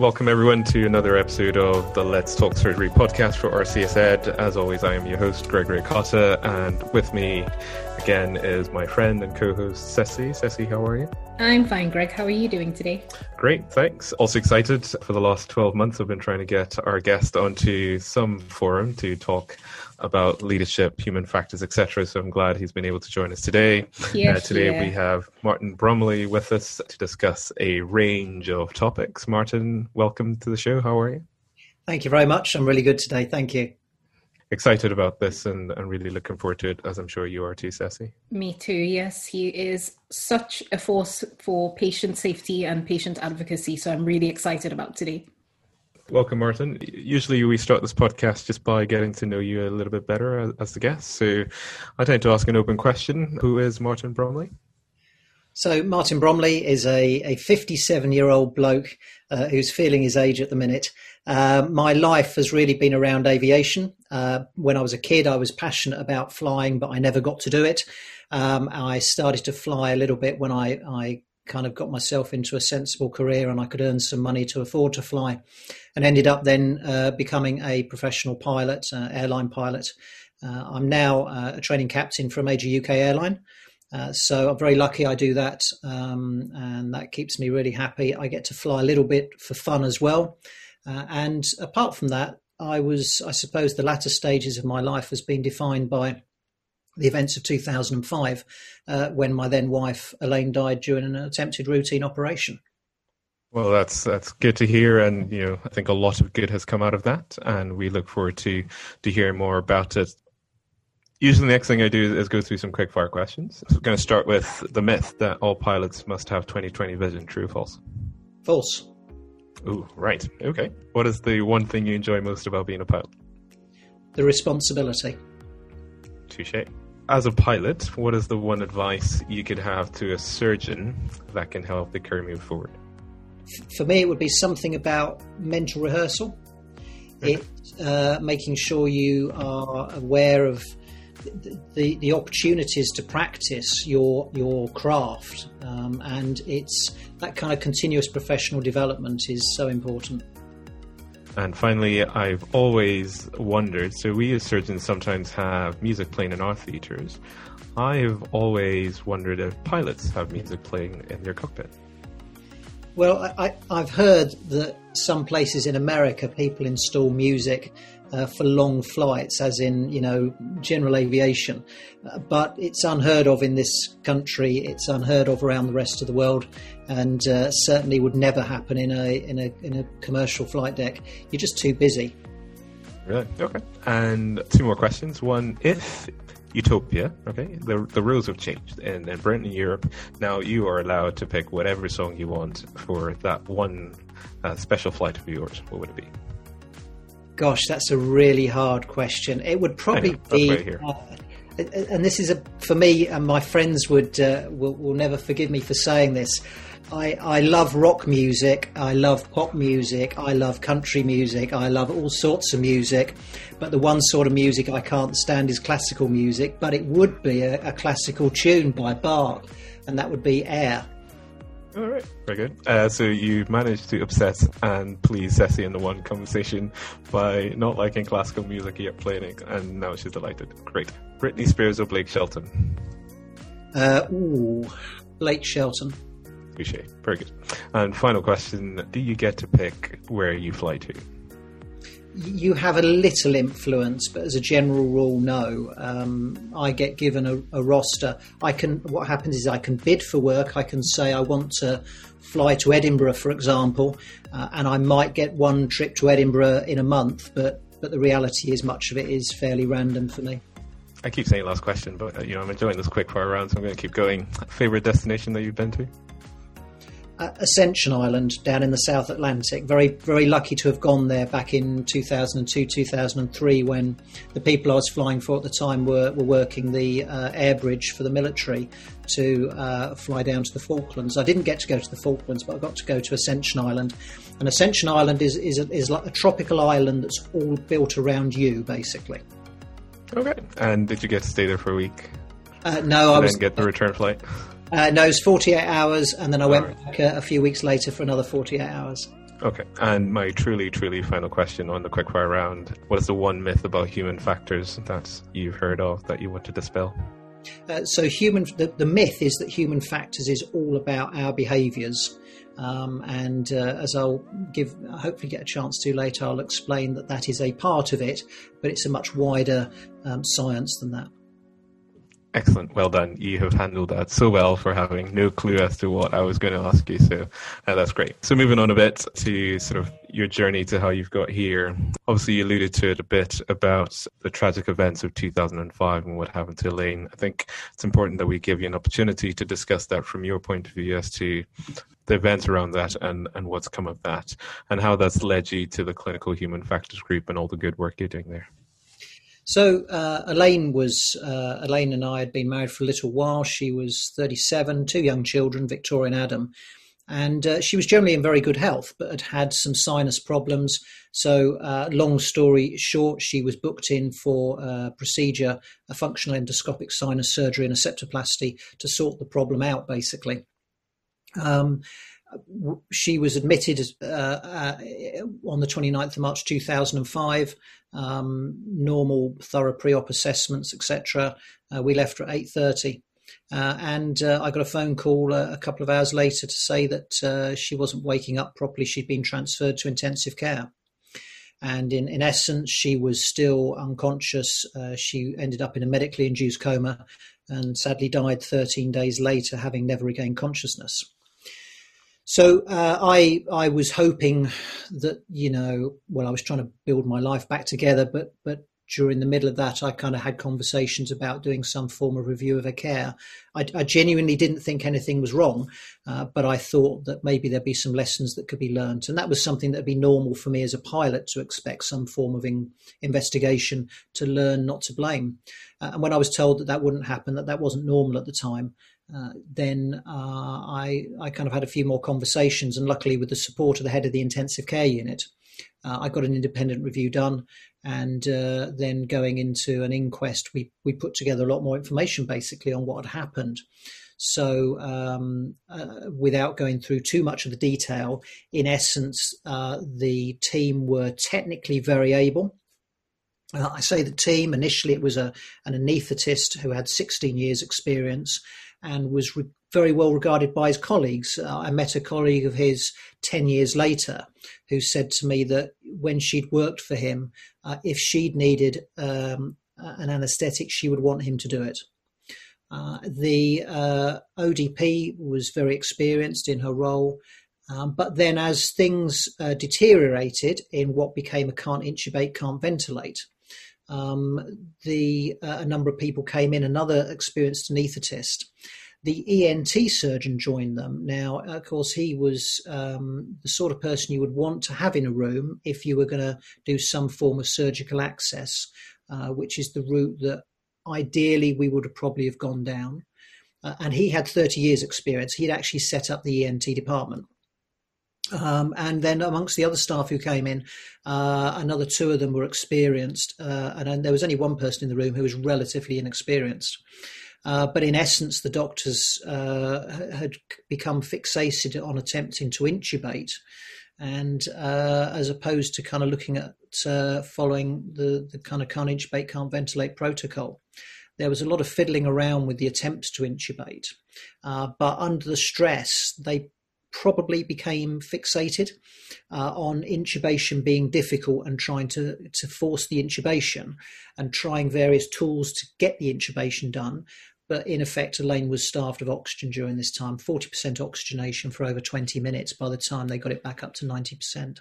Welcome, everyone, to another episode of the Let's Talk Surgery podcast for RCS Ed. As always, I am your host, Gregory Cotta, and with me again is my friend and co host, Sesi. Sesi, how are you? I'm fine, Greg. How are you doing today? Great, thanks. Also excited for the last 12 months. I've been trying to get our guest onto some forum to talk about leadership, human factors, etc. So I'm glad he's been able to join us today. Yes, uh, today yeah. we have Martin Bromiley with us to discuss a range of topics. Martin, welcome to the show. How are you? Thank you very much. I'm really good today. Thank you. Excited about this and, and really looking forward to it, as I'm sure you are too, Sesi. Me too, yes. He is such a force for patient safety and patient advocacy. So I'm really excited about today. Welcome, Martin. Usually we start this podcast just by getting to know you a little bit better as, the guest. So I tend to ask an open question Who is Martin Bromiley? So, Martin Bromiley is a 57 year old bloke uh, who's feeling his age at the minute. Uh, my life has really been around aviation. Uh, when I was a kid, I was passionate about flying, but I never got to do it. Um, I started to fly a little bit when I, I kind of got myself into a sensible career and I could earn some money to afford to fly, and ended up then uh, becoming a professional pilot, uh, airline pilot. Uh, I'm now uh, a training captain for a major UK airline. Uh, so I'm very lucky I do that, um, and that keeps me really happy. I get to fly a little bit for fun as well. Uh, and apart from that, I was, I suppose, the latter stages of my life has been defined by the events of 2005, uh, when my then wife Elaine died during an attempted routine operation. Well, that's that's good to hear, and you know, I think a lot of good has come out of that, and we look forward to to hear more about it. Usually, the next thing I do is go through some quick fire questions. So, we're going to start with the myth that all pilots must have 20/20 vision. True or false? False. Ooh, right. Okay. What is the one thing you enjoy most about being a pilot? The responsibility. Touche. As a pilot, what is the one advice you could have to a surgeon that can help the career move forward? For me, it would be something about mental rehearsal. It uh, making sure you are aware of the, the, the opportunities to practice your your craft, um, and it's that kind of continuous professional development is so important. And finally, I've always wondered so, we as surgeons sometimes have music playing in our theatres. I've always wondered if pilots have music playing in their cockpit. Well, I, I've heard that some places in America people install music uh, for long flights, as in you know general aviation, uh, but it's unheard of in this country. It's unheard of around the rest of the world, and uh, certainly would never happen in a in a in a commercial flight deck. You're just too busy. Really? Okay. And two more questions. One, if Utopia, okay, the the rules have changed in, in Britain and Europe. Now you are allowed to pick whatever song you want for that one uh, special flight of yours. What would it be? Gosh, that's a really hard question. It would probably be. Uh, and this is a for me, and my friends would uh, will, will never forgive me for saying this. I, I love rock music, I love pop music, I love country music, I love all sorts of music. But the one sort of music I can't stand is classical music. But it would be a, a classical tune by Bach, and that would be Air. All right, very good. Uh, so you managed to upset and please Sesi in the one conversation by not liking classical music yet playing it, and now she's delighted. Great. Britney Spears or Blake Shelton? Uh, ooh, Blake Shelton. Touche. Very good. And final question: Do you get to pick where you fly to? You have a little influence, but as a general rule, no. Um, I get given a, a roster. I can. What happens is I can bid for work. I can say I want to fly to Edinburgh, for example, uh, and I might get one trip to Edinburgh in a month. But but the reality is, much of it is fairly random for me. I keep saying last question, but uh, you know I'm enjoying this quick fire round, so I'm going to keep going. Favorite destination that you've been to? Uh, Ascension Island down in the South Atlantic. Very, very lucky to have gone there back in 2002, 2003, when the people I was flying for at the time were, were working the uh, air bridge for the military to uh, fly down to the Falklands. I didn't get to go to the Falklands, but I got to go to Ascension Island. And Ascension Island is, is, a, is like a tropical island that's all built around you, basically. Okay. And did you get to stay there for a week? Uh, no, I and was. then get the return flight? Uh, no, it was 48 hours, and then I went Alright. back a, a few weeks later for another 48 hours. Okay, and my truly, truly final question on the quickfire round: What is the one myth about human factors that you've heard of that you want to dispel? Uh, so, human the, the myth is that human factors is all about our behaviours. Um, and uh, as I'll give, hopefully get a chance to later, I'll explain that that is a part of it, but it's a much wider um, science than that. Excellent. Well done. You have handled that so well for having no clue as to what I was going to ask you. So uh, that's great. So moving on a bit to sort of your journey to how you've got here. Obviously, you alluded to it a bit about the tragic events of 2005 and what happened to Elaine. I think it's important that we give you an opportunity to discuss that from your point of view as to the events around that and, and what's come of that and how that's led you to the clinical human factors group and all the good work you're doing there. So uh, Elaine was uh, Elaine and I had been married for a little while. She was 37, two young children, Victoria and Adam, and uh, she was generally in very good health, but had had some sinus problems. So, uh, long story short, she was booked in for a procedure, a functional endoscopic sinus surgery and a septoplasty to sort the problem out, basically. Um, she was admitted uh, uh, on the 29th of March 2005. Um, normal, thorough pre-op assessments, etc. Uh, we left her at 8:30, uh, and uh, I got a phone call uh, a couple of hours later to say that she wasn't waking up properly. She'd been transferred to intensive care, and in, in essence, she was still unconscious. she ended up in a medically induced coma, and sadly died 13 days later, having never regained consciousness. So uh, I I was hoping that you know well I was trying to build my life back together, but but during the middle of that I kind of had conversations about doing some form of review of her care. I, I genuinely didn't think anything was wrong, uh, but I thought that maybe there'd be some lessons that could be learned, and that was something that'd be normal for me as a pilot to expect some form of in, investigation to learn not to blame. Uh, and when I was told that that wouldn't happen, that that wasn't normal at the time, uh, then uh, I, I kind of had a few more conversations, and luckily, with the support of the head of the intensive care unit, uh, I got an independent review done. And uh, then going into an inquest, we, we put together a lot more information basically on what had happened. So, um, uh, without going through too much of the detail, in essence, the team were technically very able. I say the team. Initially, it was a an anaesthetist who had 16 years' experience, and was re- very well regarded by his colleagues. Uh, I met a colleague of his 10 years later who said to me that when she'd worked for him, uh, if she'd needed um, an anaesthetic, she would want him to do it. Uh, the uh, ODP was very experienced in her role. Um, but then, as things uh, deteriorated in what became a can't intubate, can't ventilate, um, the uh, a number of people came in. Another experienced anaesthetist. The ENT surgeon joined them. Now, of course, he was um, the sort of person you would want to have in a room if you were going to do some form of surgical access, uh, which is the route that ideally we would have probably have gone down. Uh, and he had 30 years experience. He'd actually set up the ENT department. Um, and then amongst the other staff who came in, uh, another two of them were experienced, uh, and, and, there was only one person in the room who was relatively inexperienced. Uh, but in essence, the doctors uh, had become fixated on attempting to intubate, and uh, as opposed to kind of looking at uh, following the, the kind of can't intubate, can't ventilate protocol there was a lot of fiddling around with the attempts to intubate. Uh, but under the stress, they probably became fixated uh, on intubation being difficult and trying to, to force the intubation and trying various tools to get the intubation done. But in effect, Elaine was starved of oxygen during this time 40% oxygenation for over 20 minutes by the time they got it back up to 90%.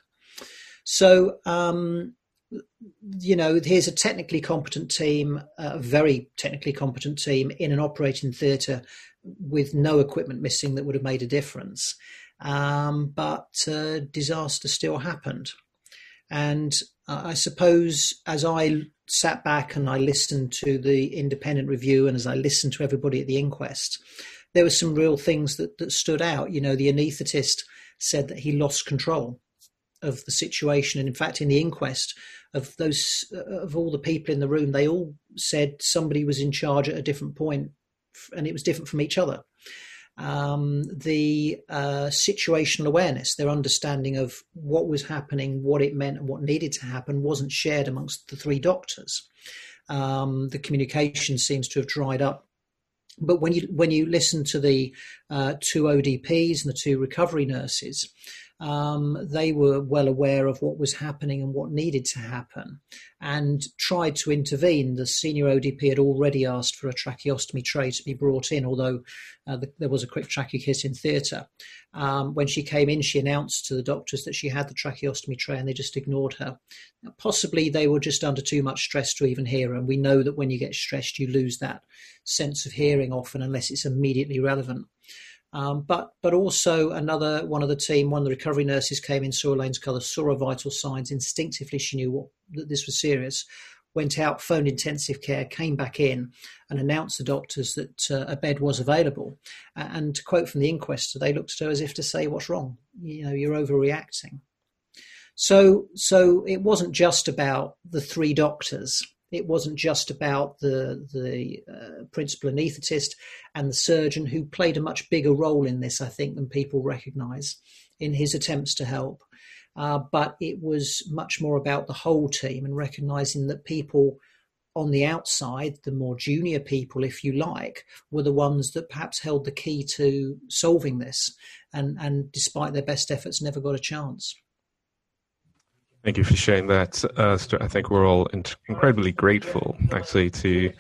So, um, you know, here's a technically competent team, a very technically competent team in an operating theatre with no equipment missing that would have made a difference. Um, but uh, disaster still happened. And I suppose as I sat back and I listened to the independent review and as I listened to everybody at the inquest, there were some real things that, that stood out. You know, the anaesthetist said that he lost control of the situation. And in fact, in the inquest, of those of all the people in the room, they all said somebody was in charge at a different point, and it was different from each other. um, the uh, situational awareness, their understanding of what was happening, what it meant, and what needed to happen wasn't shared amongst the three doctors. Um, the communication seems to have dried up but when you when you listen to the uh, two ODPs and the two recovery nurses, um, they were well aware of what was happening and what needed to happen and tried to intervene. The senior ODP had already asked for a tracheostomy tray to be brought in, although uh, the, there was a quick trachea kit in theatre. Um, when she came in, she announced to the doctors that she had the tracheostomy tray and they just ignored her. Possibly they were just under too much stress to even hear. And we know that when you get stressed, you lose that sense of hearing often unless it's immediately relevant. Um, but but also another one of the team, one of the recovery nurses came in, saw Elaine's colour, saw her vital signs. Instinctively, she knew what, that this was serious. Went out, phoned intensive care, came back in, and announced the doctors that uh, a bed was available. And to quote from the inquest, they looked at her as if to say, "What's wrong? You know, you're overreacting." So so it wasn't just about the three doctors it wasn't just about the the uh, principal anaesthetist and the surgeon who played a much bigger role in this, I think, than people recognise in his attempts to help. Uh, but it was much more about the whole team and recognising that people on the outside, the more junior people, if you like, were the ones that perhaps held the key to solving this, and and despite their best efforts, never got a chance. Thank you for sharing that. Uh, I think we're all incredibly grateful, actually, to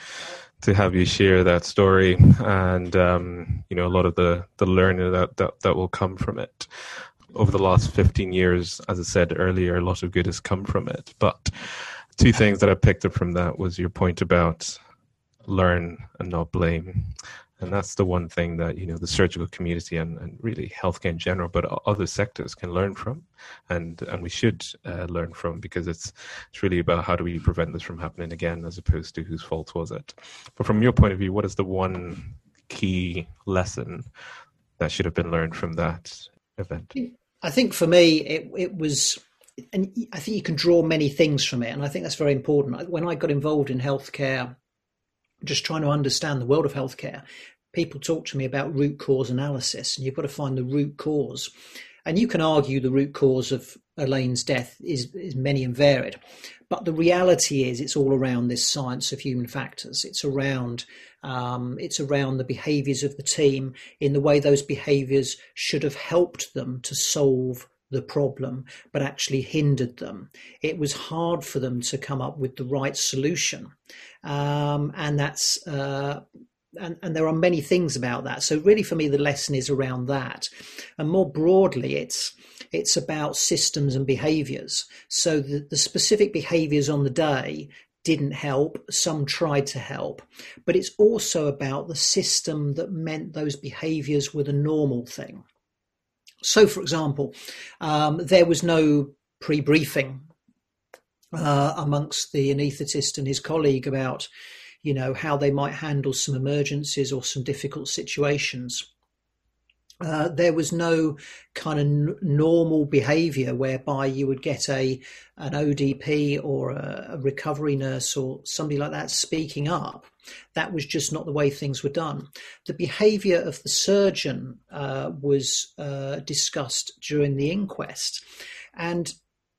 to have you share that story and um, you know a lot of the the learning that, that that will come from it. Over the last 15 years, as I said earlier, a lot of good has come from it. But two things that I picked up from that was your point about learn and not blame and that's the one thing that you know the surgical community and, and really healthcare in general but other sectors can learn from and and we should uh, learn from because it's it's really about how do we prevent this from happening again as opposed to whose fault was it. But from your point of view what is the one key lesson that should have been learned from that event? I think for me it, it was and i think you can draw many things from it and i think that's very important. When i got involved in healthcare just trying to understand the world of healthcare, people talk to me about root cause analysis, and you've got to find the root cause. And you can argue the root cause of Elaine's death is, is many and varied. But the reality is, it's all around this science of human factors. It's around um, it's around the behaviours of the team in the way those behaviours should have helped them to solve the problem, but actually hindered them. It was hard for them to come up with the right solution, um, and that's uh, and, and there are many things about that. So really, for me, the lesson is around that, and more broadly, it's it's about systems and behaviours. So the, the specific behaviours on the day didn't help. Some tried to help, but it's also about the system that meant those behaviours were the normal thing. So, for example, um, there was no pre briefing uh, amongst the anaesthetist and his colleague about, you know, how they might handle some emergencies or some difficult situations. Uh, there was no kind of n- normal behaviour whereby you would get a an ODP or a, a, recovery nurse or somebody like that speaking up. That was just not the way things were done. The behaviour of the surgeon uh, was uh, discussed during the inquest, and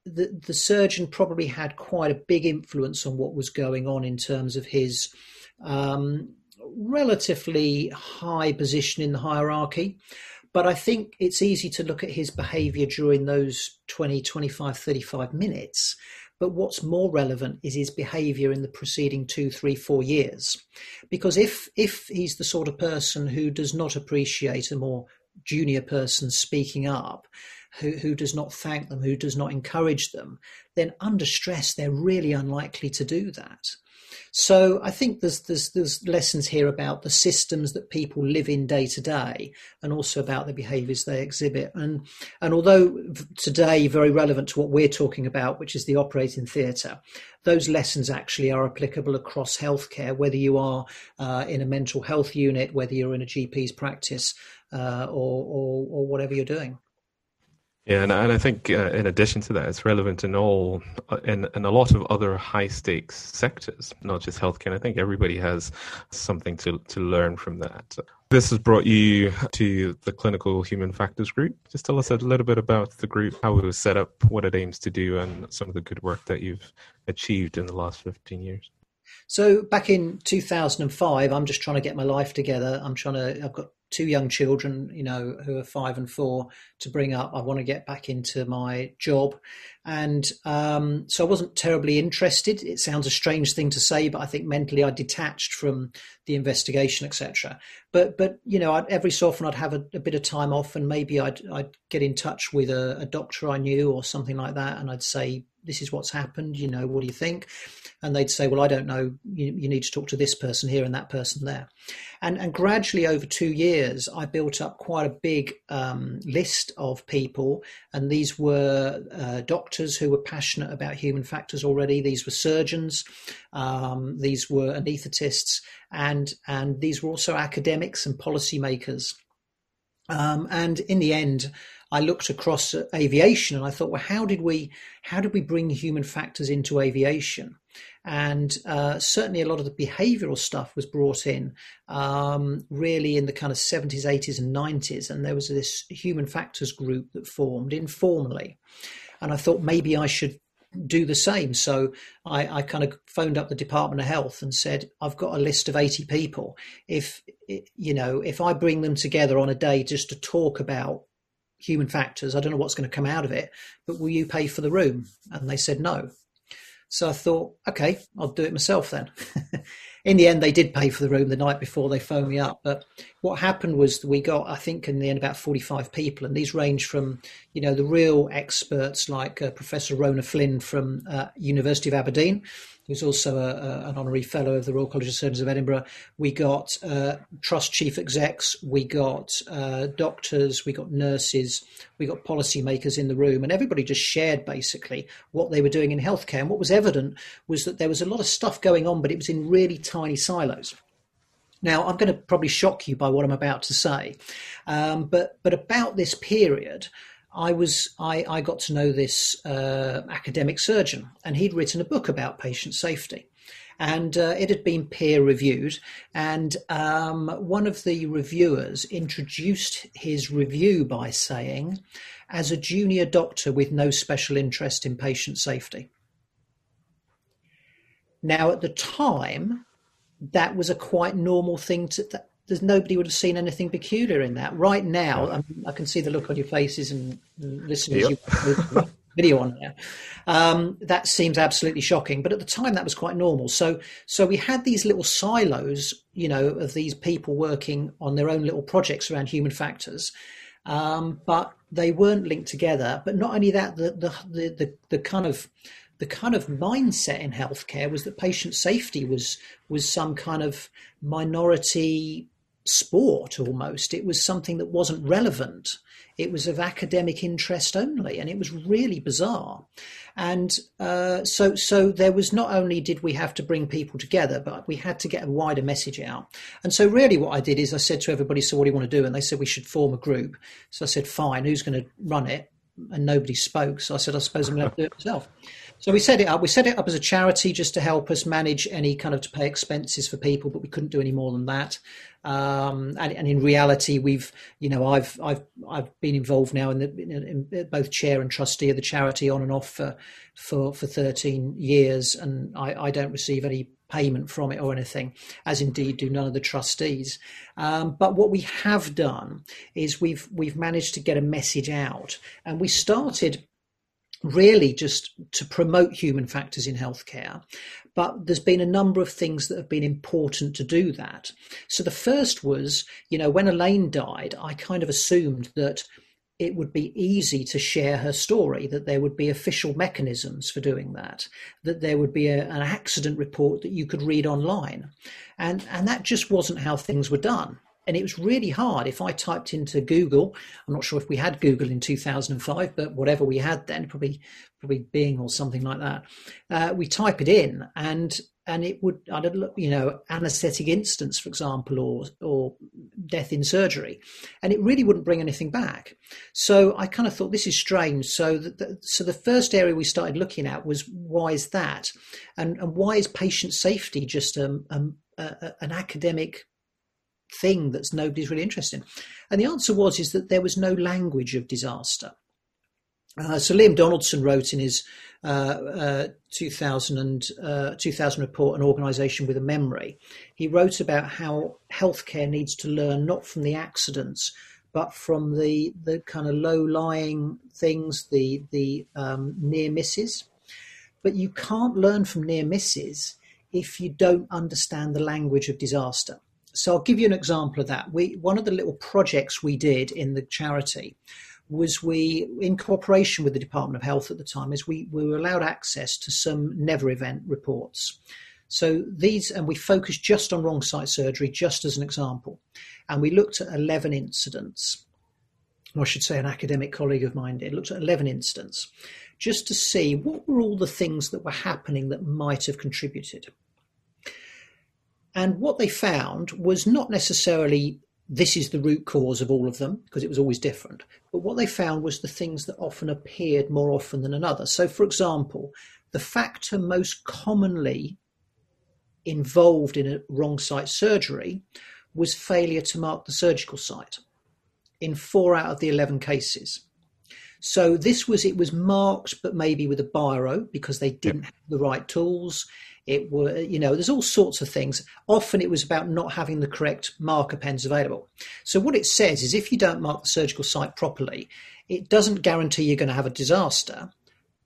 the the surgeon probably had quite a big influence on what was going on in terms of his. Um, relatively high position in the hierarchy. But I think it's easy to look at his behavior during those 20, 25, 35 minutes. But what's more relevant is his behavior in the preceding two, three, four years. Because if, if he's the sort of person who does not appreciate a more junior person speaking up, who, who does not thank them, who does not encourage them, then under stress, they're really unlikely to do that. So I think there's, there's, there's lessons here about the systems that people live in day to day, and also about the behaviours they exhibit. And and although today very relevant to what we're talking about, which is the operating theatre, those lessons actually are applicable across healthcare, whether you are uh, in a mental health unit, whether you're in a GP's practice, uh, or, or or whatever you're doing. Yeah, and, and I think uh, in addition to that, it's relevant in all uh, in, in a lot of other high stakes sectors, not just healthcare. And I think everybody has something to to learn from that. This has brought you to the Clinical Human Factors Group. Just tell us a little bit about the group, how it was set up, what it aims to do, and some of the good work that you've achieved in the last 15 years. So back in 2005, I'm just trying to get my life together. I'm trying to, I've got two young children, you know, who are five and four to bring up. I want to get back into my job. And um, so I wasn't terribly interested. It sounds a strange thing to say, but I think mentally I detached from the investigation, etc. But, but you know, I'd, every so often I'd have a, a, bit of time off and maybe I'd, I'd get in touch with a, a doctor I knew or something like that. And I'd say, this is what's happened, you know, what do you think? and they'd say, "Well, I don't know. You, you, need to talk to this person here and that person there." And and gradually over two years, I built up quite a big um, list of people, and these were uh, doctors who were passionate about human factors already. These were surgeons, um, these were anaesthetists, and and these were also academics and policymakers. Um, and in the end, I looked across aviation and I thought, well, how did we how did we bring human factors into aviation? And uh, certainly a lot of the behavioral stuff was brought in um, really in the kind of 70s, 80s, and 90s. And there was this human factors group that formed informally. And I thought maybe I should do the same. So I, I, kind of phoned up the Department of Health and said, I've got a list of 80 people. If, you know, if I bring them together on a day just to talk about human factors. I don't know what's going to come out of it, but will you pay for the room? And they said no. So I thought, okay, I'll do it myself then. in the end, they did pay for the room the night before they phoned me up. But what happened was we got, I think, in the end, about 45 people. And these range from, you know, the real experts like uh, Professor Rhona Flin from uh, University of Aberdeen, who's also a, a, an honorary fellow of the Royal College of Surgeons of Edinburgh. We got uh, trust chief execs, we got uh, doctors, we got nurses, we got policymakers in the room, and everybody just shared basically what they were doing in healthcare. And what was evident was that there was a lot of stuff going on, but it was in really tiny silos. Now, I'm going to probably shock you by what I'm about to say, um, but but about this period, I was I, I got to know this uh, academic surgeon, and he'd written a book about patient safety, and uh, it had been peer reviewed. And um, one of the reviewers introduced his review by saying, "As a junior doctor with no special interest in patient safety." Now, at the time, that was a quite normal thing to. There's nobody would have seen anything peculiar in that. Right now, I, I can see the look on your faces and listeners. Yep. video on there. Um, that seems absolutely shocking, but at the time that was quite normal. So, so we had these little silos, you know, of these people working on their own little projects around human factors, um, but they weren't linked together. But not only that, the the the, the, the kind of the kind of mindset in healthcare was that patient safety was was some kind of minority sport almost. It was something that wasn't relevant. It was of academic interest only, and it was really bizarre. And uh, so, so there was not only did we have to bring people together, but we had to get a wider message out. And so, really, what I did is I said to everybody, "So, what do you want to do?" And they said we should form a group. So I said, "Fine, who's going to run it?" And nobody spoke. So I said, "I suppose I'm going to, do it myself." So we set it up. We set it up as a charity just to help us manage any kind of to pay expenses for people, but we couldn't do any more than that. Um, and, and, in reality, we've, you know, I've I've I've been involved now in, the, in, in both chair and trustee of the charity on and off for for, for 13 years, and I, I don't receive any payment from it or anything, as indeed do none of the trustees. Um, but what we have done is we've we've managed to get a message out, and we started really just to promote human factors in healthcare. But there's been a number of things that have been important to do that. So the first was, you know, when Elaine died, I kind of assumed that it would be easy to share her story, that there would be official mechanisms for doing that, that there would be a, an accident report that you could read online. And, and that just wasn't how things were done and it was really hard. If I typed into Google, I'm not sure if we had Google in 2005, but whatever we had then, probably probably Bing or something like that. Uh, we type it in, and and it would I don't look, you know, anaesthetic instance, for example, or or death in surgery, and it really wouldn't bring anything back. So I kind of thought this is strange. So the, so the first area we started looking at was why is that, and and why is patient safety just um, um, an academic thing that's nobody's really interested in? And the answer was is that there was no language of disaster. Uh, so Liam Donaldson wrote in his uh, uh, 2000, and, uh, 2000 report, An Organisation with a Memory, he wrote about how healthcare needs to learn not from the accidents, but from the, the kind of low-lying things, the, the um, near misses. But you can't learn from near misses if you don't understand the language of disaster. So I'll give you an example of that. We, one of the little projects we did in the charity was we, in cooperation with the Department of Health at the time, is we, we were allowed access to some never event reports. So these, and we focused just on wrong site surgery, just as an example. And we looked at 11 incidents. Or I should say, an academic colleague of mine did, looked at 11 incidents, just to see what were all the things that were happening that might have contributed. And what they found was not necessarily this is the root cause of all of them because it was always different. But what they found was the things that often appeared more often than another. So, for example, the factor most commonly involved in a wrong site surgery was failure to mark the surgical site in four out of the 11 cases. So this was it was marked, but maybe with a biro because they didn't yep. have the right tools. It were, you know, there's all sorts of things. Often it was about not having the correct marker pens available. So what it says is if you don't mark the surgical site properly, it doesn't guarantee you're going to have a disaster.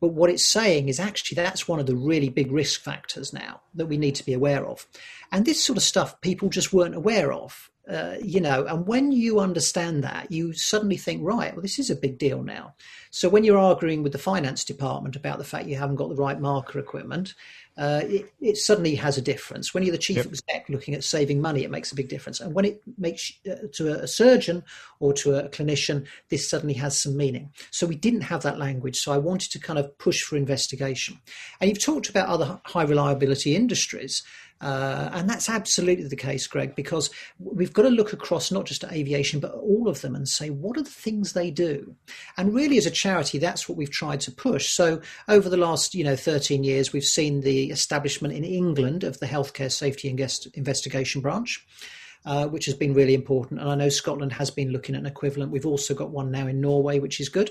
But what it's saying is actually that's one of the really big risk factors now that we need to be aware of. And this sort of stuff people just weren't aware of. Uh, you know, and when you understand that, you suddenly think, right, well, this is a big deal now. So when you're arguing with the finance department about the fact you haven't got the right marker equipment, uh, it, it, suddenly has a difference. When you're the chief yep. exec looking at saving money, it makes a big difference. And when it makes uh, to a, a, surgeon or to a clinician, this suddenly has some meaning. So we didn't have that language. So I wanted to kind of push for investigation. And you've talked about other high reliability industries. Uh, and that's absolutely the case, Greg, because we've got to look across not just aviation, but all of them and say, what are the things they do? And really, as a charity, that's what we've tried to push. So over the last, you know, 13 years, we've seen the establishment in England of the Healthcare Safety Investigation Branch. Uh, which has been really important. And I know Scotland has been looking at an equivalent. We've also got one now in Norway, which is good.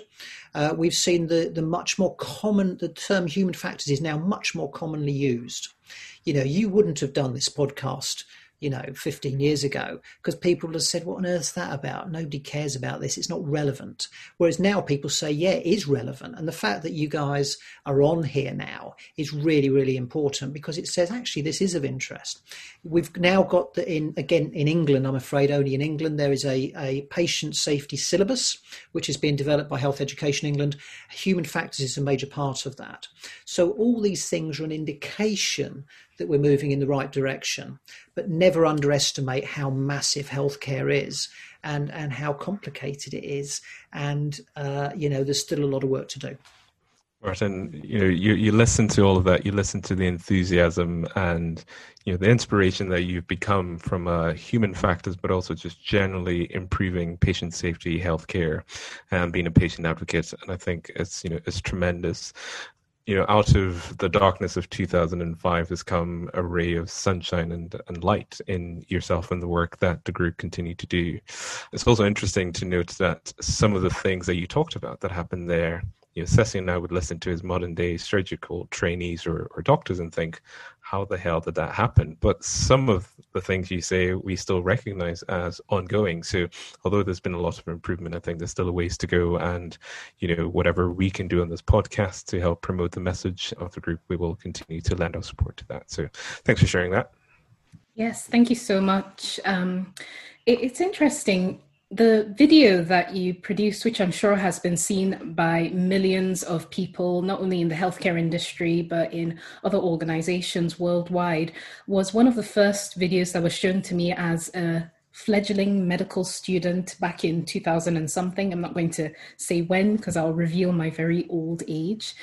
Uh, we've seen the, the much more common, the term human factors is now much more commonly used you know, you wouldn't have done this podcast you know, 15 years ago, because people would have said, What on earth's that about? Nobody cares about this. It's not relevant. Whereas now people say, Yeah, it is relevant. And the fact that you guys are on here now is really, really important because it says, actually, this is of interest. We've now got the, in, again, in England, I'm afraid only in England, there is a, a patient safety syllabus, which is being developed by Health Education England. Human factors is a major part of that. So all these things are an indication that we're moving in the right direction, but never underestimate how massive healthcare is and, and how complicated it is. And, uh, you know, there's still a lot of work to do. Martin, you know, you, you listen to all of that, you listen to the enthusiasm and, you know, the inspiration that you've become from uh, human factors, but also just generally improving patient safety, healthcare, and being a patient advocate. And I think it's, you know, it's tremendous you know, out of the darkness of 2005 has come a ray of sunshine and, and light in yourself and the work that the group continue to do. It's also interesting to note that some of the things that you talked about that happened there you know, Sesi and I would listen to his modern day surgical trainees or, or doctors and think, how the hell did that happen? But some of the things you say we still recognize as ongoing. So although there's been a lot of improvement, I think there's still a ways to go. And, you know, whatever we can do on this podcast to help promote the message of the group, we will continue to lend our support to that. So thanks for sharing that. Yes, thank you so much. Um, it, it's interesting the video that you produced, which I'm sure has been seen by millions of people, not only in the healthcare industry, but in other organizations worldwide, was one of the first videos that was shown to me as a fledgling medical student back in 2000 and something. I'm not going to say when because I'll reveal my very old age.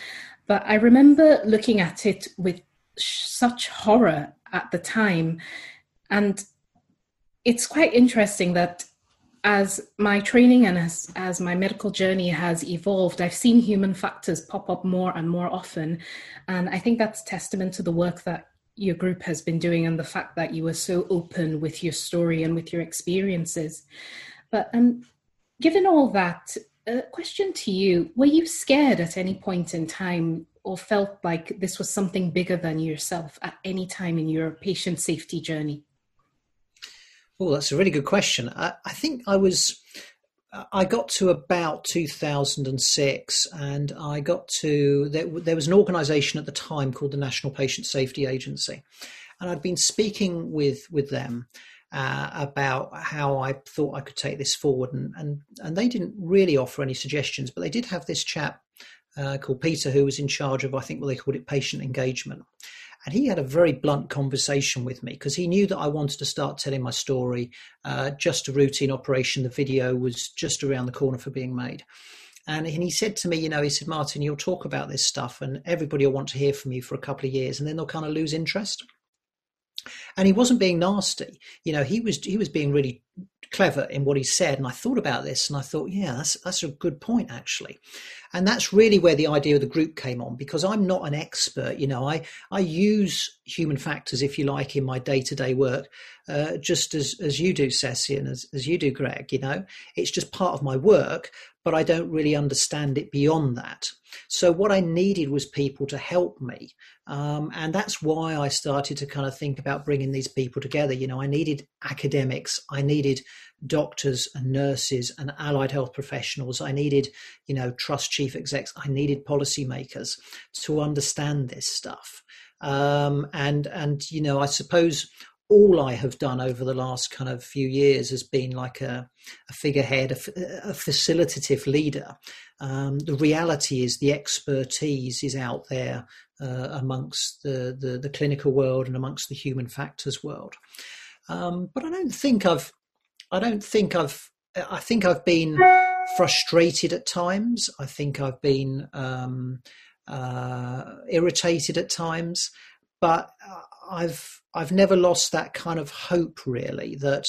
But I remember looking at it with such horror at the time. And it's quite interesting that as my training and as, as my medical journey has evolved, I've seen human factors pop up more and more often. And I think that's testament to the work that your group has been doing and the fact that you were so open with your story and with your experiences. But um, given all that, a question to you Were you scared at any point in time or felt like this was something bigger than yourself at any time in your patient safety journey? Oh, that's a really good question. I, I think I was. I got to about 2006, and I got to there, there was an organisation at the time called the National Patient Safety Agency, and I'd been speaking with with them, uh, about how I thought I could take this forward, and, and and they didn't really offer any suggestions, but they did have this chap uh, called Peter who was in charge of I think what they called it patient engagement, and he had a very blunt conversation with me because he knew that I wanted to start telling my story. Uh, just a routine operation, the video was just around the corner for being made. And he said to me, you know, he said, Martin, you'll talk about this stuff and everybody will want to hear from you for a couple of years and then they'll kind of lose interest and he wasn't being nasty you know he was he was being really clever in what he said and i thought about this and i thought yeah that's that's a good point actually. And that's really where the idea of the group came on because i'm not an expert you know i i use human factors if you like in my day-to-day work uh, just as as you do Sesi and as, as you do greg you know. It's just part of my work but i don't really understand it beyond that so what I needed was people to help me, um, and that's why I started to kind of think about bringing these people together. You know, I needed academics, I needed doctors and nurses and allied health professionals. I needed, you know, trust chief execs. I needed policymakers to understand this stuff. Um, and and you know, I suppose all I have done over the last kind of few years has been like a, a figurehead, a, a, facilitative leader. Um, the reality is the expertise is out there uh, amongst the, the, the, clinical world and amongst the human factors world. Um, but I don't think I've, I don't think I've, I think I've been frustrated at times. I think I've been um, uh, irritated at times, but uh, I've I've never lost that kind of hope really that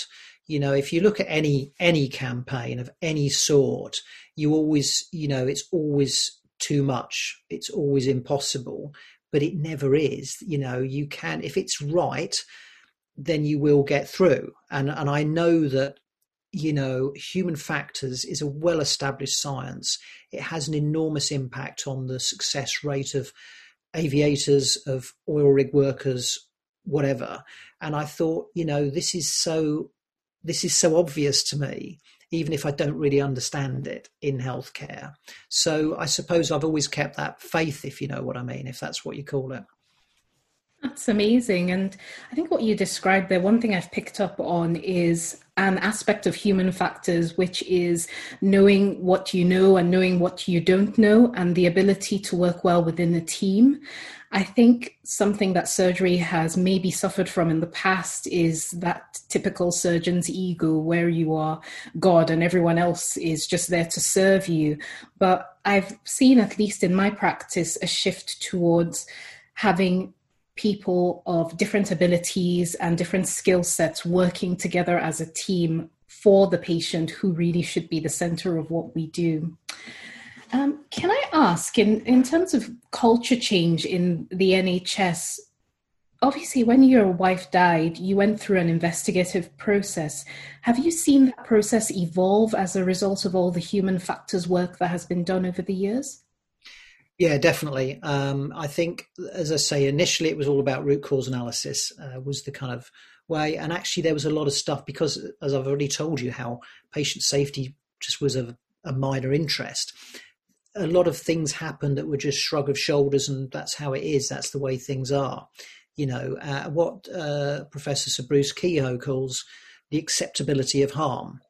you know if you look at any any campaign of any sort you always you know it's always too much. It's always impossible but it never is. You know you can if it's right then you will get through. And and I know that you know human factors is a well established science. It has an enormous impact on the success rate of aviators of oil rig workers whatever. And I thought, you know, this is so this is so obvious to me, even if I don't really understand it in healthcare. So I suppose I've always kept that faith, if you know what I mean, if that's what you call it. That's amazing. And I think what you described there, one thing I've picked up on is an aspect of human factors, which is knowing what you know and knowing what you don't know, and the ability to work well within a team. I think something that surgery has maybe suffered from in the past is that typical surgeon's ego, where you are God and everyone else is just there to serve you. But I've seen, at least in my practice, a shift towards having people of different abilities and different skill sets working together as a team for the patient who really should be the center of what we do. Um, can I ask, in, in terms of culture change in the NHS, obviously, when your wife died, you went through an investigative process. Have you seen that process evolve as a result of all the human factors work that has been done over the years? Yeah, definitely. Um, I think, as I say, initially it was all about root cause analysis, uh, was the kind of way. And actually, there was a lot of stuff because, as I've already told you, how patient safety just was of a minor interest. A lot of things happened that were just shrug of shoulders, and that's how it is. That's the way things are. You know, uh, what uh, Professor Sir Bruce Keogh calls the acceptability of harm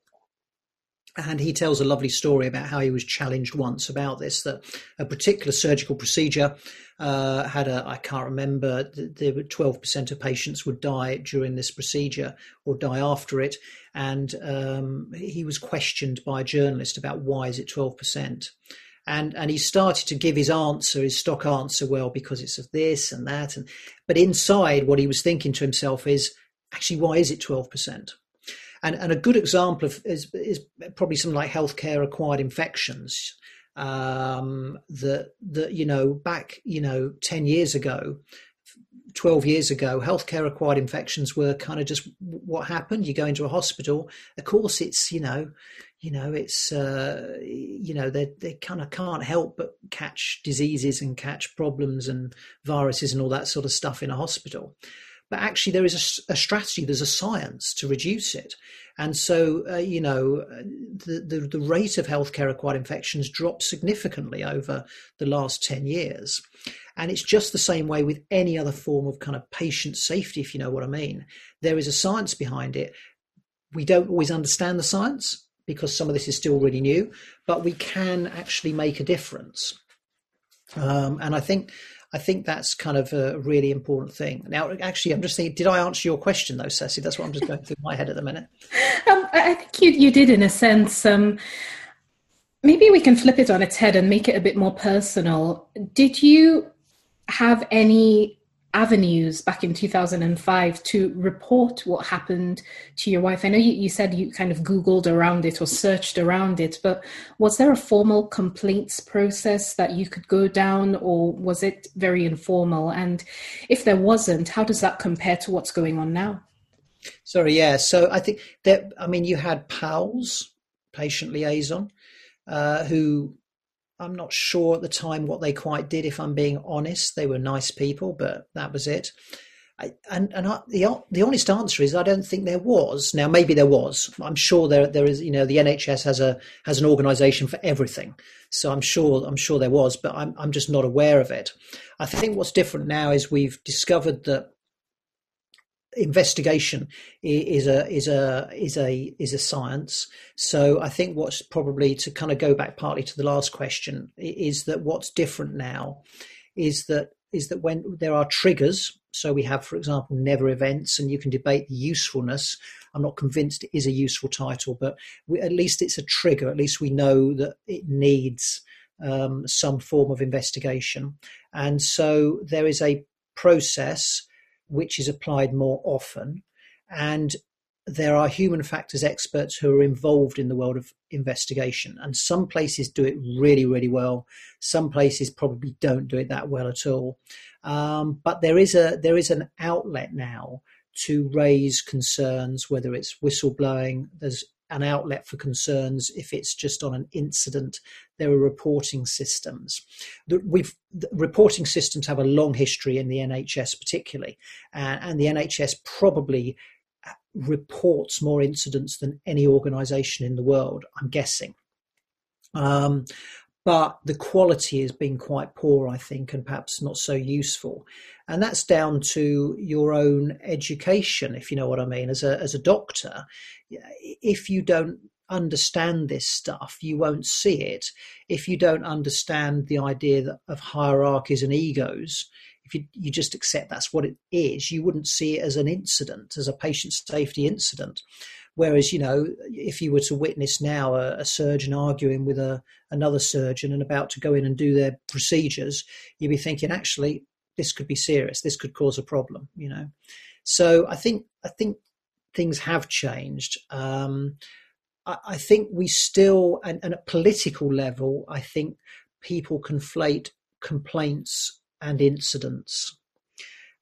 and he tells a lovely story about how he was challenged once about this that a particular surgical procedure uh, had a i can't remember there were 12% of patients would die during this procedure or die after it. And um, he was questioned by a journalist about why is it 12% and and he started to give his answer his stock answer well because it's of this and that and but inside what he was thinking to himself is actually why is it 12% and, and a good example of is, is probably something like healthcare acquired infections. Um, that that you know back you know ten years ago, 12 years ago, healthcare acquired infections were kind of just what happened. You go into a hospital, of course, it's, you know, you know, it's, uh, you know, they, they kind of can't help but catch diseases and catch problems and viruses and all that sort of stuff in a hospital. But actually, there is a, a strategy, there's a science to reduce it. And so, uh, you know, the, the, the rate of healthcare acquired infections dropped significantly over the last 10 years. And it's just the same way with any other form of kind of patient safety, if you know what I mean. There is a science behind it. We don't always understand the science because some of this is still really new, but we can actually make a difference. Um, and I think I think that's kind of a really important thing. Now, actually, I'm just thinking, did I answer your question though, Sesi? That's what I'm just going through my head at the minute. Um, I think you you did in a sense. Um, maybe we can flip it on its head and make it a bit more personal. Did you have any avenues back in 2005 to report what happened to your wife? I know you, you, said you kind of Googled around it or searched around it, but was there a formal complaints process that you could go down or was it very informal? And if there wasn't, how does that compare to what's going on now? Sorry, yeah. So I think that, I mean, you had PALS, patient liaison, uh, who I'm not sure at the time what they quite did. If I'm being honest, they were nice people, but that was it. I, and and I, the the honest answer is I don't think there was. Now maybe there was. I'm sure there there is. You know, the NHS has a has an organisation for everything, so I'm sure I'm sure there was, but I'm I'm just not aware of it. I think what's different now is we've discovered that investigation is a is a is a is a science. So i think what's probably to kind of go back partly to the last question is that what's different now is that is that when there are triggers so we have for example never events and you can debate the usefulness. I'm not convinced it is a useful title but we, at least it's a trigger. At least we know that it needs um, some form of investigation. And so there is a process which is applied more often. And there are human factors experts who are involved in the world of investigation. And some places do it really, really well. Some places probably don't do it that well at all. Um, but there is a there is an outlet now to raise concerns, whether it's whistleblowing. There's an outlet for concerns if it's just on an incident. There are reporting systems. The, we've the reporting systems have a long history in the NHS, particularly, uh, and the NHS probably uh, reports more incidents than any organisation in the world. I'm guessing. Um, but the quality has been quite poor, I think, and perhaps not so useful. And that's down to your own education, if you know what I mean. As a as a doctor, if you don't understand this stuff, you won't see it. If you don't understand the idea of hierarchies and egos, if you, you just accept that's what it is, you wouldn't see it as an incident, as a patient safety incident. Whereas, you know, if you were to witness now a, a, surgeon arguing with a, another surgeon and about to go in and do their procedures, you'd be thinking, actually, this could be serious. This could cause a problem, you know. So I think I think things have changed. Um, I, I, think we still, and, and at political level, I think people conflate complaints and incidents.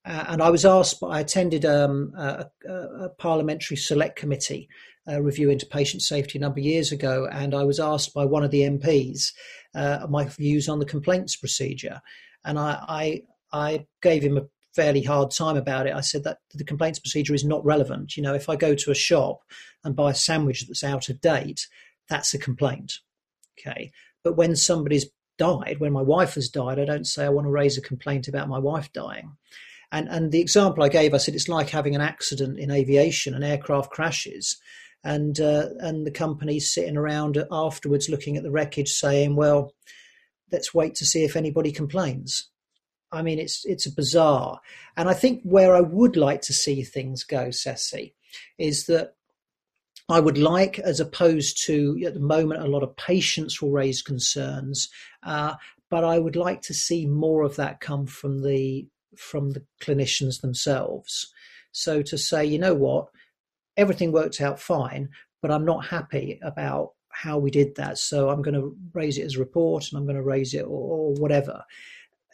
Uh, and I was asked, I attended um, a, a, parliamentary select committee uh, review into patient safety a number of years ago, and I was asked by one of the MPs uh, my views on the complaints procedure, and I, I, I gave him a fairly hard time about it. I said that the complaints procedure is not relevant. You know, if I go to a shop and buy a sandwich that's out of date, that's a complaint. Okay. But when somebody's died, when my wife has died, I don't say I want to raise a complaint about my wife dying. And and the example I gave, I said it's like having an accident in aviation, an aircraft crashes, and uh, and the company's sitting around afterwards looking at the wreckage, saying, "Well, let's wait to see if anybody complains." I mean, it's it's a bizarre. And I think where I would like to see things go, Sesi, is that I would like, as opposed to at the moment, a lot of patients will raise concerns, uh, but I would like to see more of that come from the from the clinicians themselves. So to say, you know what, everything worked out fine, but I'm not happy about how we did that. So I'm going to raise it as a report and I'm going to raise it or, or whatever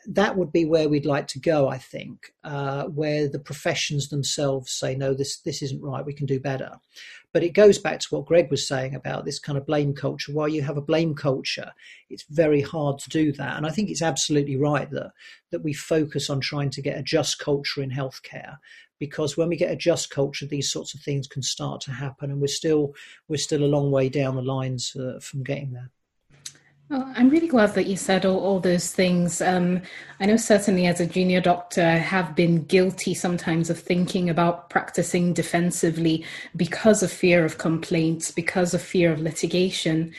that would be where we'd like to go, I think, uh, where the professions themselves say, no, this, this isn't right, we can do better. But it goes back to what Greg was saying about this kind of blame culture. While you have a blame culture, it's very hard to do that. And I think it's absolutely right that, that we focus on trying to get a just culture in healthcare because when we get a just culture, these sorts of things can start to happen, and we're still we're still a long way down the lines uh, from getting there. Well, I'm really glad that you said all, all those things. Um, I know certainly as a junior doctor, I have been guilty sometimes of thinking about practicing defensively because of fear of complaints, because of fear of litigation.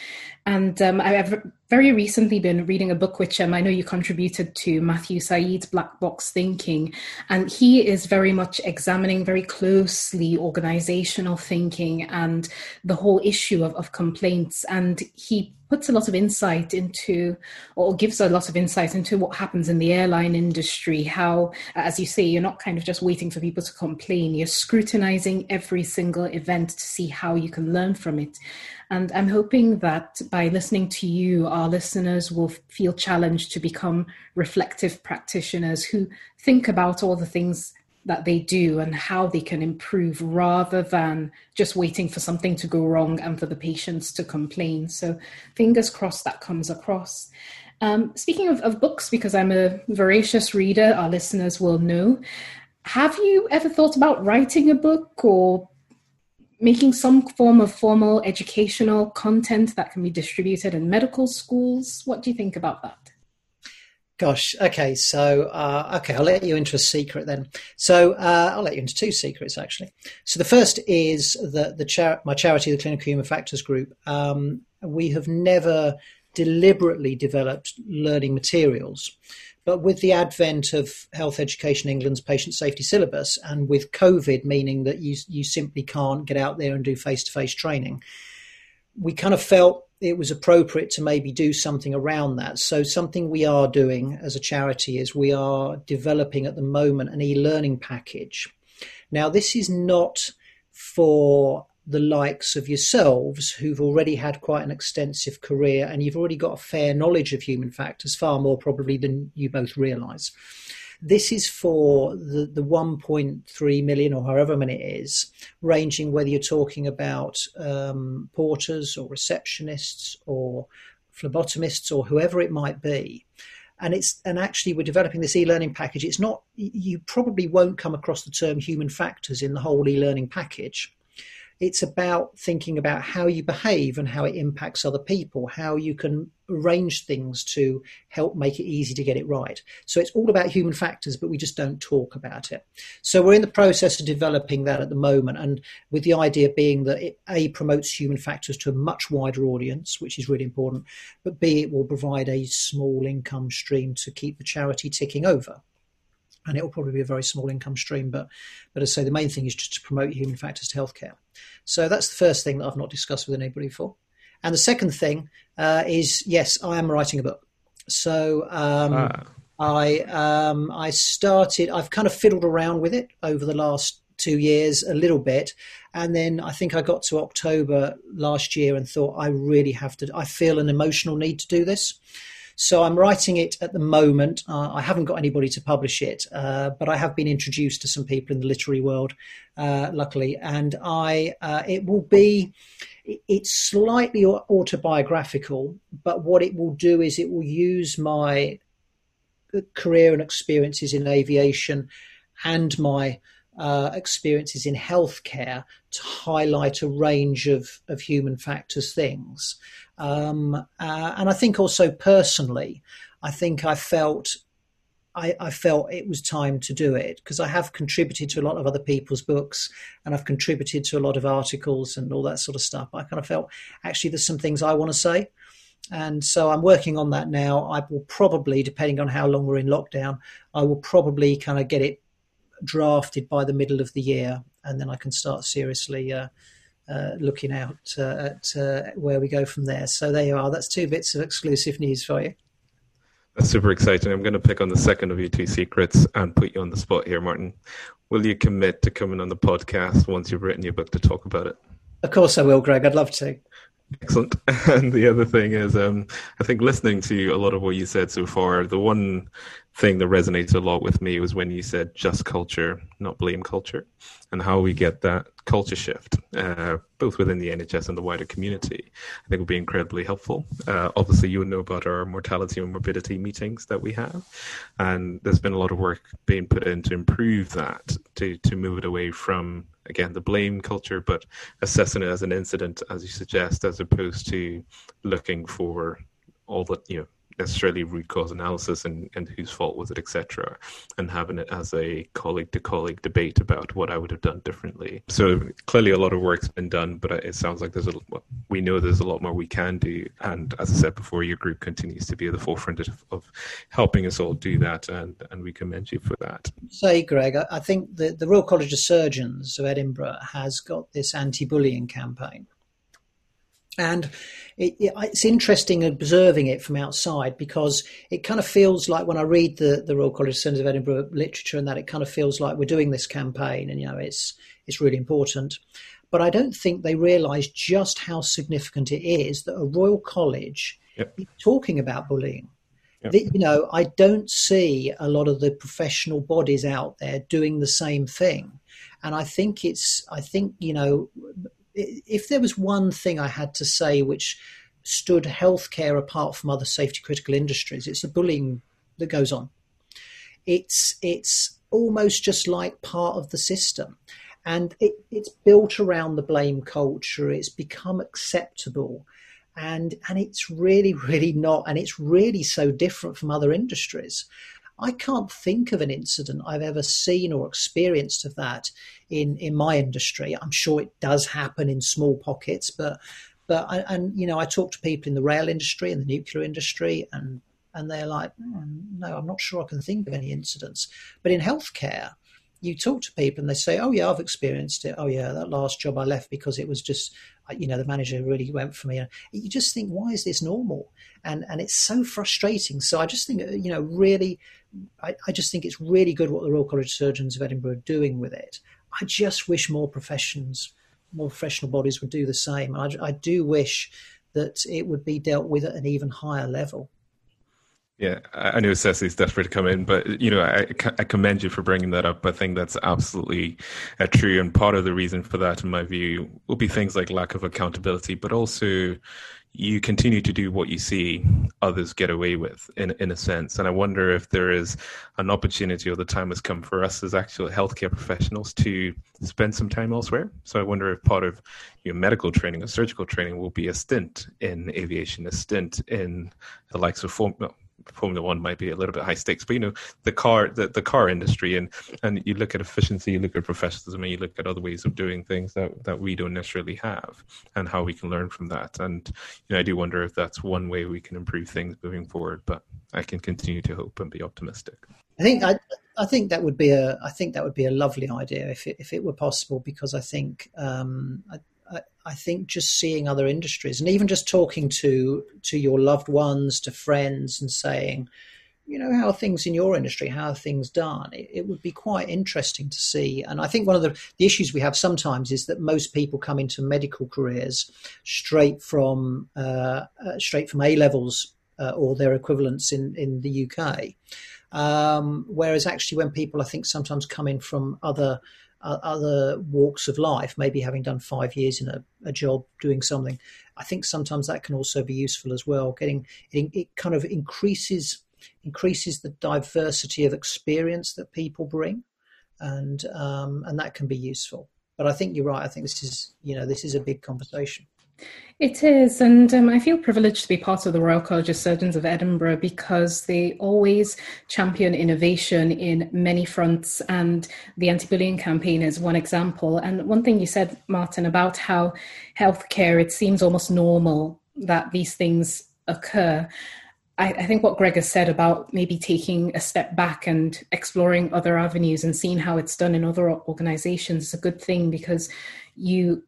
And um, I've very recently been reading a book which um, I know you contributed to, Matthew Syed's Black Box Thinking. And he is very much examining very closely organizational thinking and the whole issue of, of complaints. And he puts a lot of insight into, or gives a lot of insight into what happens in the airline industry. How, as you say, you're not kind of just waiting for people to complain, you're scrutinizing every single event to see how you can learn from it. And I'm hoping that by listening to you, our listeners will feel challenged to become reflective practitioners who think about all the things that they do and how they can improve rather than just waiting for something to go wrong and for the patients to complain. So, fingers crossed that comes across. Um, speaking of, of books, because I'm a voracious reader, our listeners will know. Have you ever thought about writing a book or making some form of formal educational content that can be distributed in medical schools. What do you think about that? Gosh, okay, so uh, okay, I'll let you into a secret then. So uh, I'll let you into two secrets actually. So the first is that the char- my charity, the Clinical Human Factors Group, um, we have never deliberately developed learning materials. But with the advent of Health Education England's patient safety syllabus, and with COVID meaning that you you simply can't get out there and do face to face training, we kind of felt it was appropriate to maybe do something around that. So something we are doing as a charity is we are developing at the moment an e-learning package. Now this is not for the likes of yourselves who've already had quite an extensive career and you've already got a fair knowledge of human factors, far more probably than you both realize. This is for the, the 1.3 million or however many it is, ranging whether you're talking about um, porters or receptionists or phlebotomists or whoever it might be and it's and actually we're developing this e-learning package it's not you probably won't come across the term human factors in the whole e-learning package it's about thinking about how you behave and how it impacts other people, how you can arrange things to help make it easy to get it right. So it's all about human factors, but we just don't talk about it. So we're in the process of developing that at the moment, and with the idea being that it A promotes human factors to a much wider audience, which is really important, but B it will provide a small income stream to keep the charity ticking over and it will probably be a very small income stream. But, but as I say, the main thing is just to promote human factors to healthcare. So that's the first thing that I've not discussed with anybody before. And the second thing uh, is yes, I am writing a book. So um, ah. I um, I started. I've kind of fiddled around with it over the last two years a little bit, and then I think I got to October last year and thought I really have to. I feel an emotional need to do this. So I'm writing it at the moment. Uh, I haven't got anybody to publish it, uh, but I have been introduced to some people in the literary world, uh, luckily, and I uh, it will be. It's slightly autobiographical, but what it will do is it will use my career and experiences in aviation and my uh, experiences in healthcare to highlight a range of, of human factors things. Um, uh, and I think also personally, I think I felt I, I, felt it was time to do it because I have contributed to a lot of other people's books and I've contributed to a lot of articles and all that sort of stuff. I kind of felt actually there's some things I want to say. And so I'm working on that now. I will probably, depending on how long we're in lockdown, I will probably kind of get it drafted by the middle of the year, and then I can start seriously uh, uh, looking out uh, at uh, where we go from there. So there you are. That's two bits of exclusive news for you. That's super exciting. I'm going to pick on the second of your two secrets and put you on the spot here, Martin. Will you commit to coming on the podcast once you've written your book to talk about it? Of course I will, Greg. I'd love to. Excellent. And the other thing is, um, I think listening to a lot of what you said so far, the one thing that resonates a lot with me was when you said just culture, not blame culture, and how we get that culture shift, uh, both within the NHS and the wider community. I think would be incredibly helpful. Uh, obviously, you know about our mortality and morbidity meetings that we have, and there's been a lot of work being put in to improve that, to to move it away from again the blame culture, but assessing it as an incident, as you suggest, as opposed to looking for all the you know necessarily root cause analysis and, and whose fault was it, etc., and having it as a colleague to colleague debate about what I would have done differently. So clearly, a lot of work's been done, but it sounds like there's a we know there's a lot more we can do. And as I said before, your group continues to be at the forefront of, of helping us all do that, and and we commend you for that. Say, Greg, I think the the Royal College of Surgeons of Edinburgh has got this anti-bullying campaign and it, it, it's interesting observing it from outside because it kind of feels like when I read the, the Royal College of Surgeons of Edinburgh literature and that it kind of feels like we're doing this campaign and you know it's it's really important. But I don't think they realise just how significant it is that a Royal College yep. is talking about bullying. Yep. The, you know, I don't see a lot of the professional bodies out there doing the same thing, and I think it's I think you know if there was one thing I had to say which stood healthcare apart from other safety critical industries, it's the bullying that goes on. It's it's almost just like part of the system. And it, it's built around the blame culture. It's become acceptable. And and it's really, really not. And it's really so different from other industries. I can't think of an incident I've ever seen or experienced of that in, in my industry. I'm sure it does happen in small pockets, but but I, and you know I talk to people in the rail industry and the nuclear industry, and and they're like, mm, no, I'm not sure I can think of any incidents. But in healthcare, you talk to people and they say, oh yeah, I've experienced it. Oh yeah, that last job I left because it was just uh, you know the manager really went for me. And you just think, why is this normal? And and it's so frustrating. So I just think uh, you know really I, I, just think it's really good what the Royal College of Surgeons of Edinburgh are doing with it. I just wish more professions, more professional bodies would do the same. I, I do wish that it would be dealt with at an even higher level. Yeah, I know Cecily's desperate to come in, but you know, I, I commend you for bringing that up. I think that's absolutely uh, true, and part of the reason for that, in my view, will be things like lack of accountability, but also you continue to do what you see others get away with in in a sense. And i wonder if there is an opportunity or the time has come for us as actual healthcare professionals to spend some time elsewhere. So i wonder if part of your medical training or surgical training will be a stint in aviation a stint in the likes of form, Formula One might be a little bit high stakes, but you know the car the, the car industry and and you look at efficiency, you look at professionalism, and you look at other ways of doing things that that we don't necessarily have, and how we can learn from that. And you know I do wonder if that's one way we can improve things moving forward. But I can continue to hope and be optimistic. I think I, I think that would be a I think that would be a lovely idea if it, if it were possible because I think um, I think just seeing other industries and even just talking to to your loved ones, to friends, and saying, you know, how are things in your industry? How are things done? It, it, would be quite interesting to see. And I think one of the, the issues we have sometimes is that most people come into medical careers straight from uh, uh, straight from A levels uh, or their equivalents in in the UK. Um, whereas actually, when people I think sometimes come in from other other walks of life, maybe having done five years in a, a, job doing something, I think sometimes that can also be useful as well. Getting it, it, kind of increases increases the diversity of experience that people bring, and um, and that can be useful. But I think you're right. I think this is you know this is a big conversation. It is, and um, I feel privileged to be part of the Royal College of Surgeons of Edinburgh because they always champion innovation in many fronts, and the anti bullying campaign is one example. And one thing you said, Martin, about how healthcare, it seems almost normal that these things occur. I, I think what Greg has said about maybe taking a step back and exploring other avenues and seeing how it's done in other organizations is a good thing because you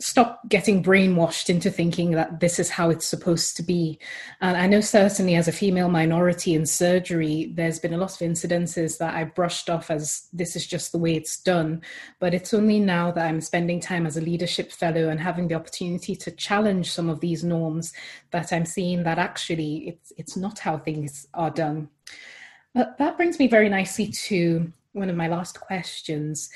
stop getting brainwashed into thinking that this is how it's supposed to be. And I know certainly as a female minority in surgery, there's been a lot of incidences that I brushed off as this is just the way it's done. But it's only now that I'm spending time as a leadership fellow and having the opportunity to challenge some of these norms that I'm seeing that actually it's it's not how things are done. Uh, that brings me very nicely to one of my last questions.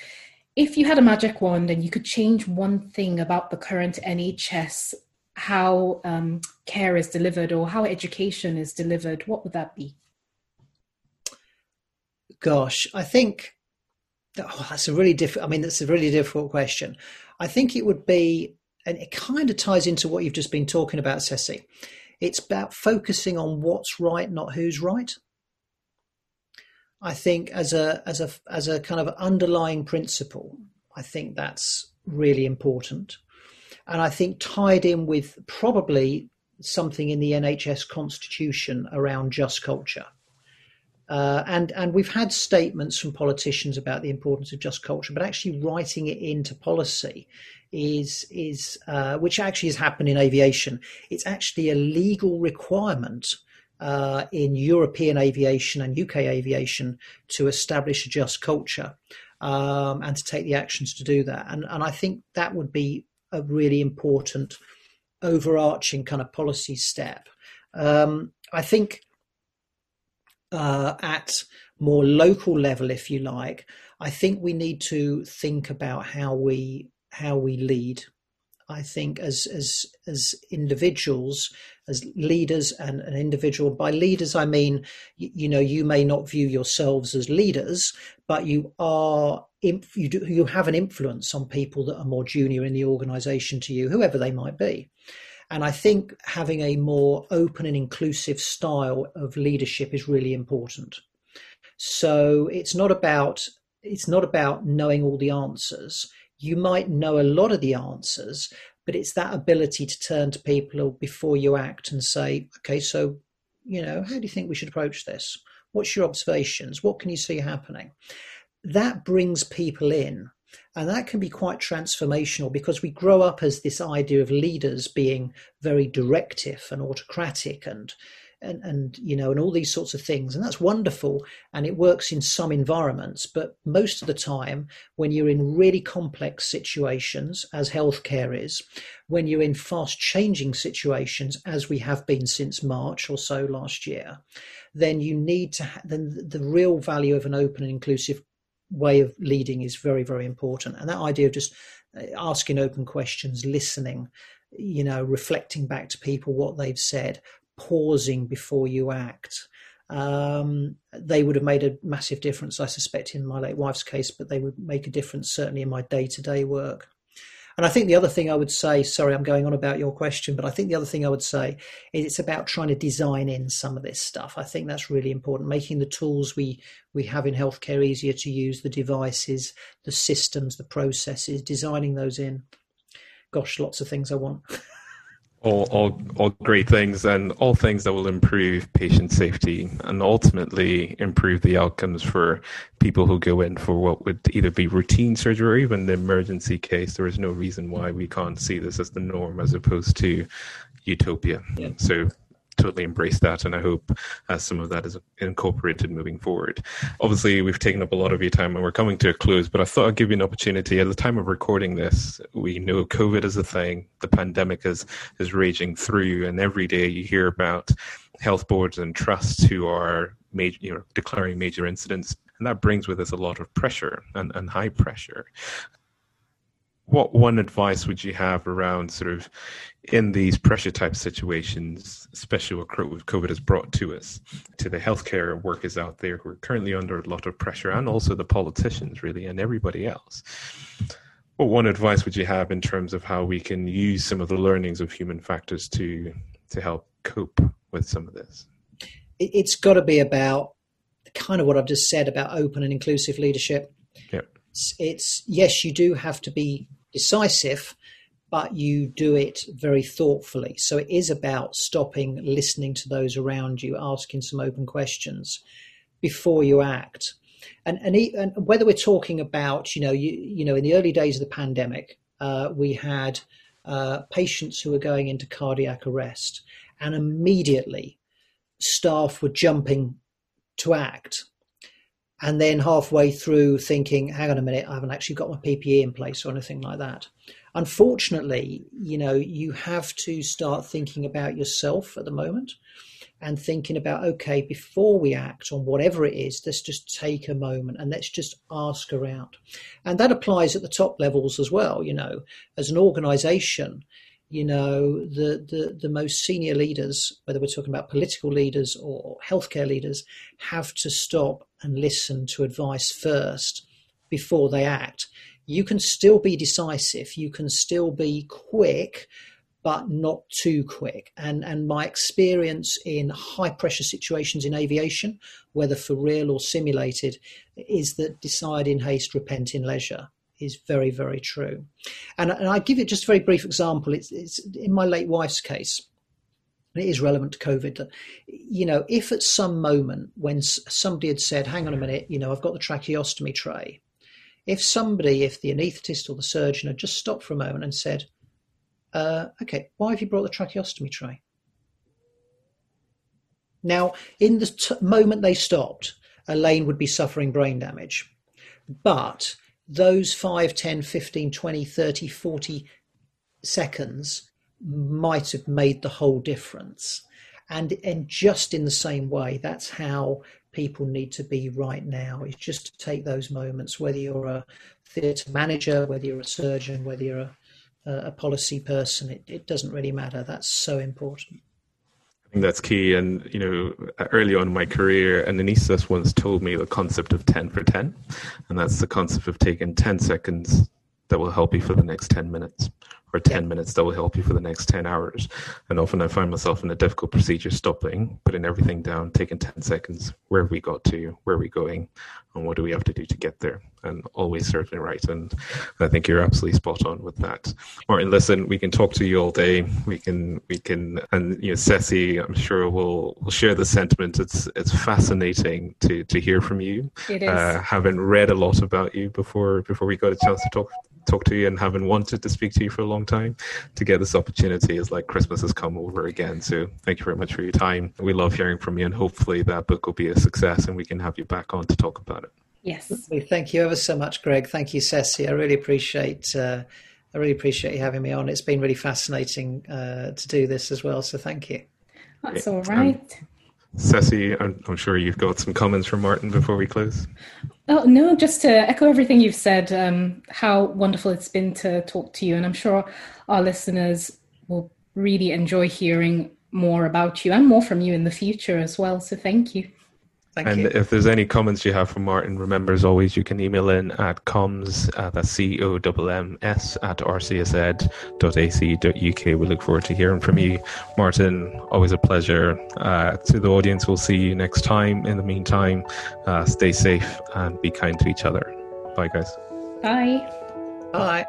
If you had a magic wand and you could change one thing about the current NHS, how um, care is delivered or how education is delivered, what would that be? Gosh, I think oh, that's a really difficult. I mean, that's a really difficult question. I think it would be, and it kind of ties into what you've just been talking about, Sesi. It's about focusing on what's right, not who's right. I think as a as a as a kind of underlying principle, I think that's really important, and I think tied in with probably something in the NHS constitution around just culture. Uh, and and we've had statements from politicians about the importance of just culture, but actually writing it into policy is is uh, which actually has happened in aviation. It's actually a legal requirement uh, in European aviation and UK aviation to establish a just culture um, and to take the actions to do that. And, and I think that would be a really important overarching kind of policy step. Um, I think uh, at more local level, if you like, I think we need to think about how we how we lead I think as as as individuals, as leaders and an individual. By leaders, I mean you, you, know you may not view yourselves as leaders, but you are you do you have an influence on people that are more junior in the organisation to you, whoever they might be. And I think having a more open and inclusive style of leadership is really important. So it's not about it's not about knowing all the answers you might know a lot of the answers, but it's that ability to turn to people before you act and say, okay, so, you know, how do you think we should approach this? What's your observations? What can you see happening? That brings people in. And that can be quite transformational because we grow up as this idea of leaders being very directive and autocratic and and, and you know and all these sorts of things and that's wonderful and it works in some environments but most of the time when you're in really complex situations as healthcare is when you're in fast changing situations as we have been since march or so last year then you need to ha- then the real value of an open and inclusive way of leading is very very important and that idea of just uh, asking open questions listening you know reflecting back to people what they've said pausing before you act. Um, they would have made a massive difference, I suspect, in my late wife's case, but they would make a difference certainly in my day to day work. And I think the other thing I would say, sorry, I'm going on about your question, but I think the other thing I would say is it's about trying to design in some of this stuff. I think that's really important, making the tools we, we have in healthcare easier to use, the devices, the systems, the processes, designing those in. Gosh, lots of things I want. all, all, all great things and all things that will improve patient safety and ultimately improve the outcomes for people who go in for what would either be routine surgery or even the emergency case. There is no reason why we can't see this as the norm as opposed to utopia. Yeah. So totally embrace that and i hope uh, some of that is incorporated moving forward. Obviously we've taken up a lot of your time and we're coming to a close but i thought i'd give you an opportunity. At the time of recording this we know covid is a thing the pandemic is is raging through and every day you hear about health boards and trusts who are major, you know, declaring major incidents and that brings with us a lot of pressure and, and high pressure what one advice would you have around sort of in these pressure type situations, especially what COVID has brought to us, to the healthcare workers out there who are currently under a lot of pressure, and also the politicians, really, and everybody else? What one advice would you have in terms of how we can use some of the learnings of human factors to to help cope with some of this? It's got to be about kind of what I've just said about open and inclusive leadership. Yep. It's, it's yes, you do have to be decisive, but you do it very thoughtfully. So it is about stopping, listening to those around you, asking some open questions before you act. And, and, and whether we're talking about, you know, you, you know, in the early days of the pandemic, uh, we had uh, patients who were going into cardiac arrest, and immediately staff were jumping to act and then halfway through thinking, hang on a minute, I haven't actually got my PPE in place or anything like that. Unfortunately, you know, you have to start thinking about yourself at the moment. and thinking about, okay, before we act on whatever it is, let's just take a moment and let's just ask around. And that applies at the top levels as well. You know, as an organization, you know, the, the, the most senior leaders, whether we're talking about political leaders or healthcare leaders, have to stop and listen to advice first before they act. You can still be decisive, you can still be quick, but not too quick. And and my experience in high pressure situations in aviation, whether for real or simulated, is that decide in haste, repent in leisure is very very true. And, and I give you just a very brief example. It's, it's in my late wife's case. It is relevant to COVID. That you know, if at some moment when somebody had said, "Hang on a minute," you know, I've got the tracheostomy tray. If somebody, if the anaesthetist or the surgeon had just stopped for a moment and said, uh, okay, why have you brought the tracheostomy tray? Now, in the t- moment they stopped, Elaine would be suffering brain damage. But those 5, 10, 15, 20, 30, 40 seconds might have made the whole difference. And, and just in the same way, that's how people need to be right now, is just to take those moments, whether you're a theatre manager, whether you're a surgeon, whether you're a a policy person. It, it doesn't really matter. That's so important. I think that's key. And, you know, early on in my career, an anaesthetist once told me the concept of 10 for 10. And that's the concept of taking 10 seconds that will help you for the next 10 minutes or 10 minutes that will help you for the next 10 hours. And often I find myself in a difficult procedure stopping, putting everything down, taking 10 seconds. Where have we got to? Where are we going? And what do we have to do to get there? And always certainly right. And I think you're absolutely spot on with that. Martin, listen, we can talk to you all day. We can, we can, and you know, Sesi, I'm sure will will share the sentiment. It's it's fascinating to to hear from you. It is. Uh, having read a lot about you before before we got a chance to talk talk to you and having wanted to speak to you for a long time to get this opportunity is like Christmas has come over again. So thank you very much for your time. We love hearing from you and hopefully that book will be a success and we can have you back on to talk about it. Yes. Thank you ever so much, Greg. Thank you, Sesi. I really appreciate uh, I really appreciate you having me on. It's been really fascinating uh, to do this as well. So thank you. That's all right. Um, Sesi, I'm, I'm, sure you've got some comments from Martin before we close. Oh, no, just to echo everything you've said, um, how wonderful it's been to talk to you. And I'm sure our listeners will really enjoy hearing more about you and more from you in the future as well. So thank you. Thank and you. if there's any comments you have from Martin, remember as always, you can email in at comms, uh, that's C-O-M-M-S at rcsed.ac.uk. We look forward to hearing from you. Martin, always a pleasure. Uh, to the audience, we'll see you next time. In the meantime, uh, stay safe and be kind to each other. Bye, guys. Bye. Bye.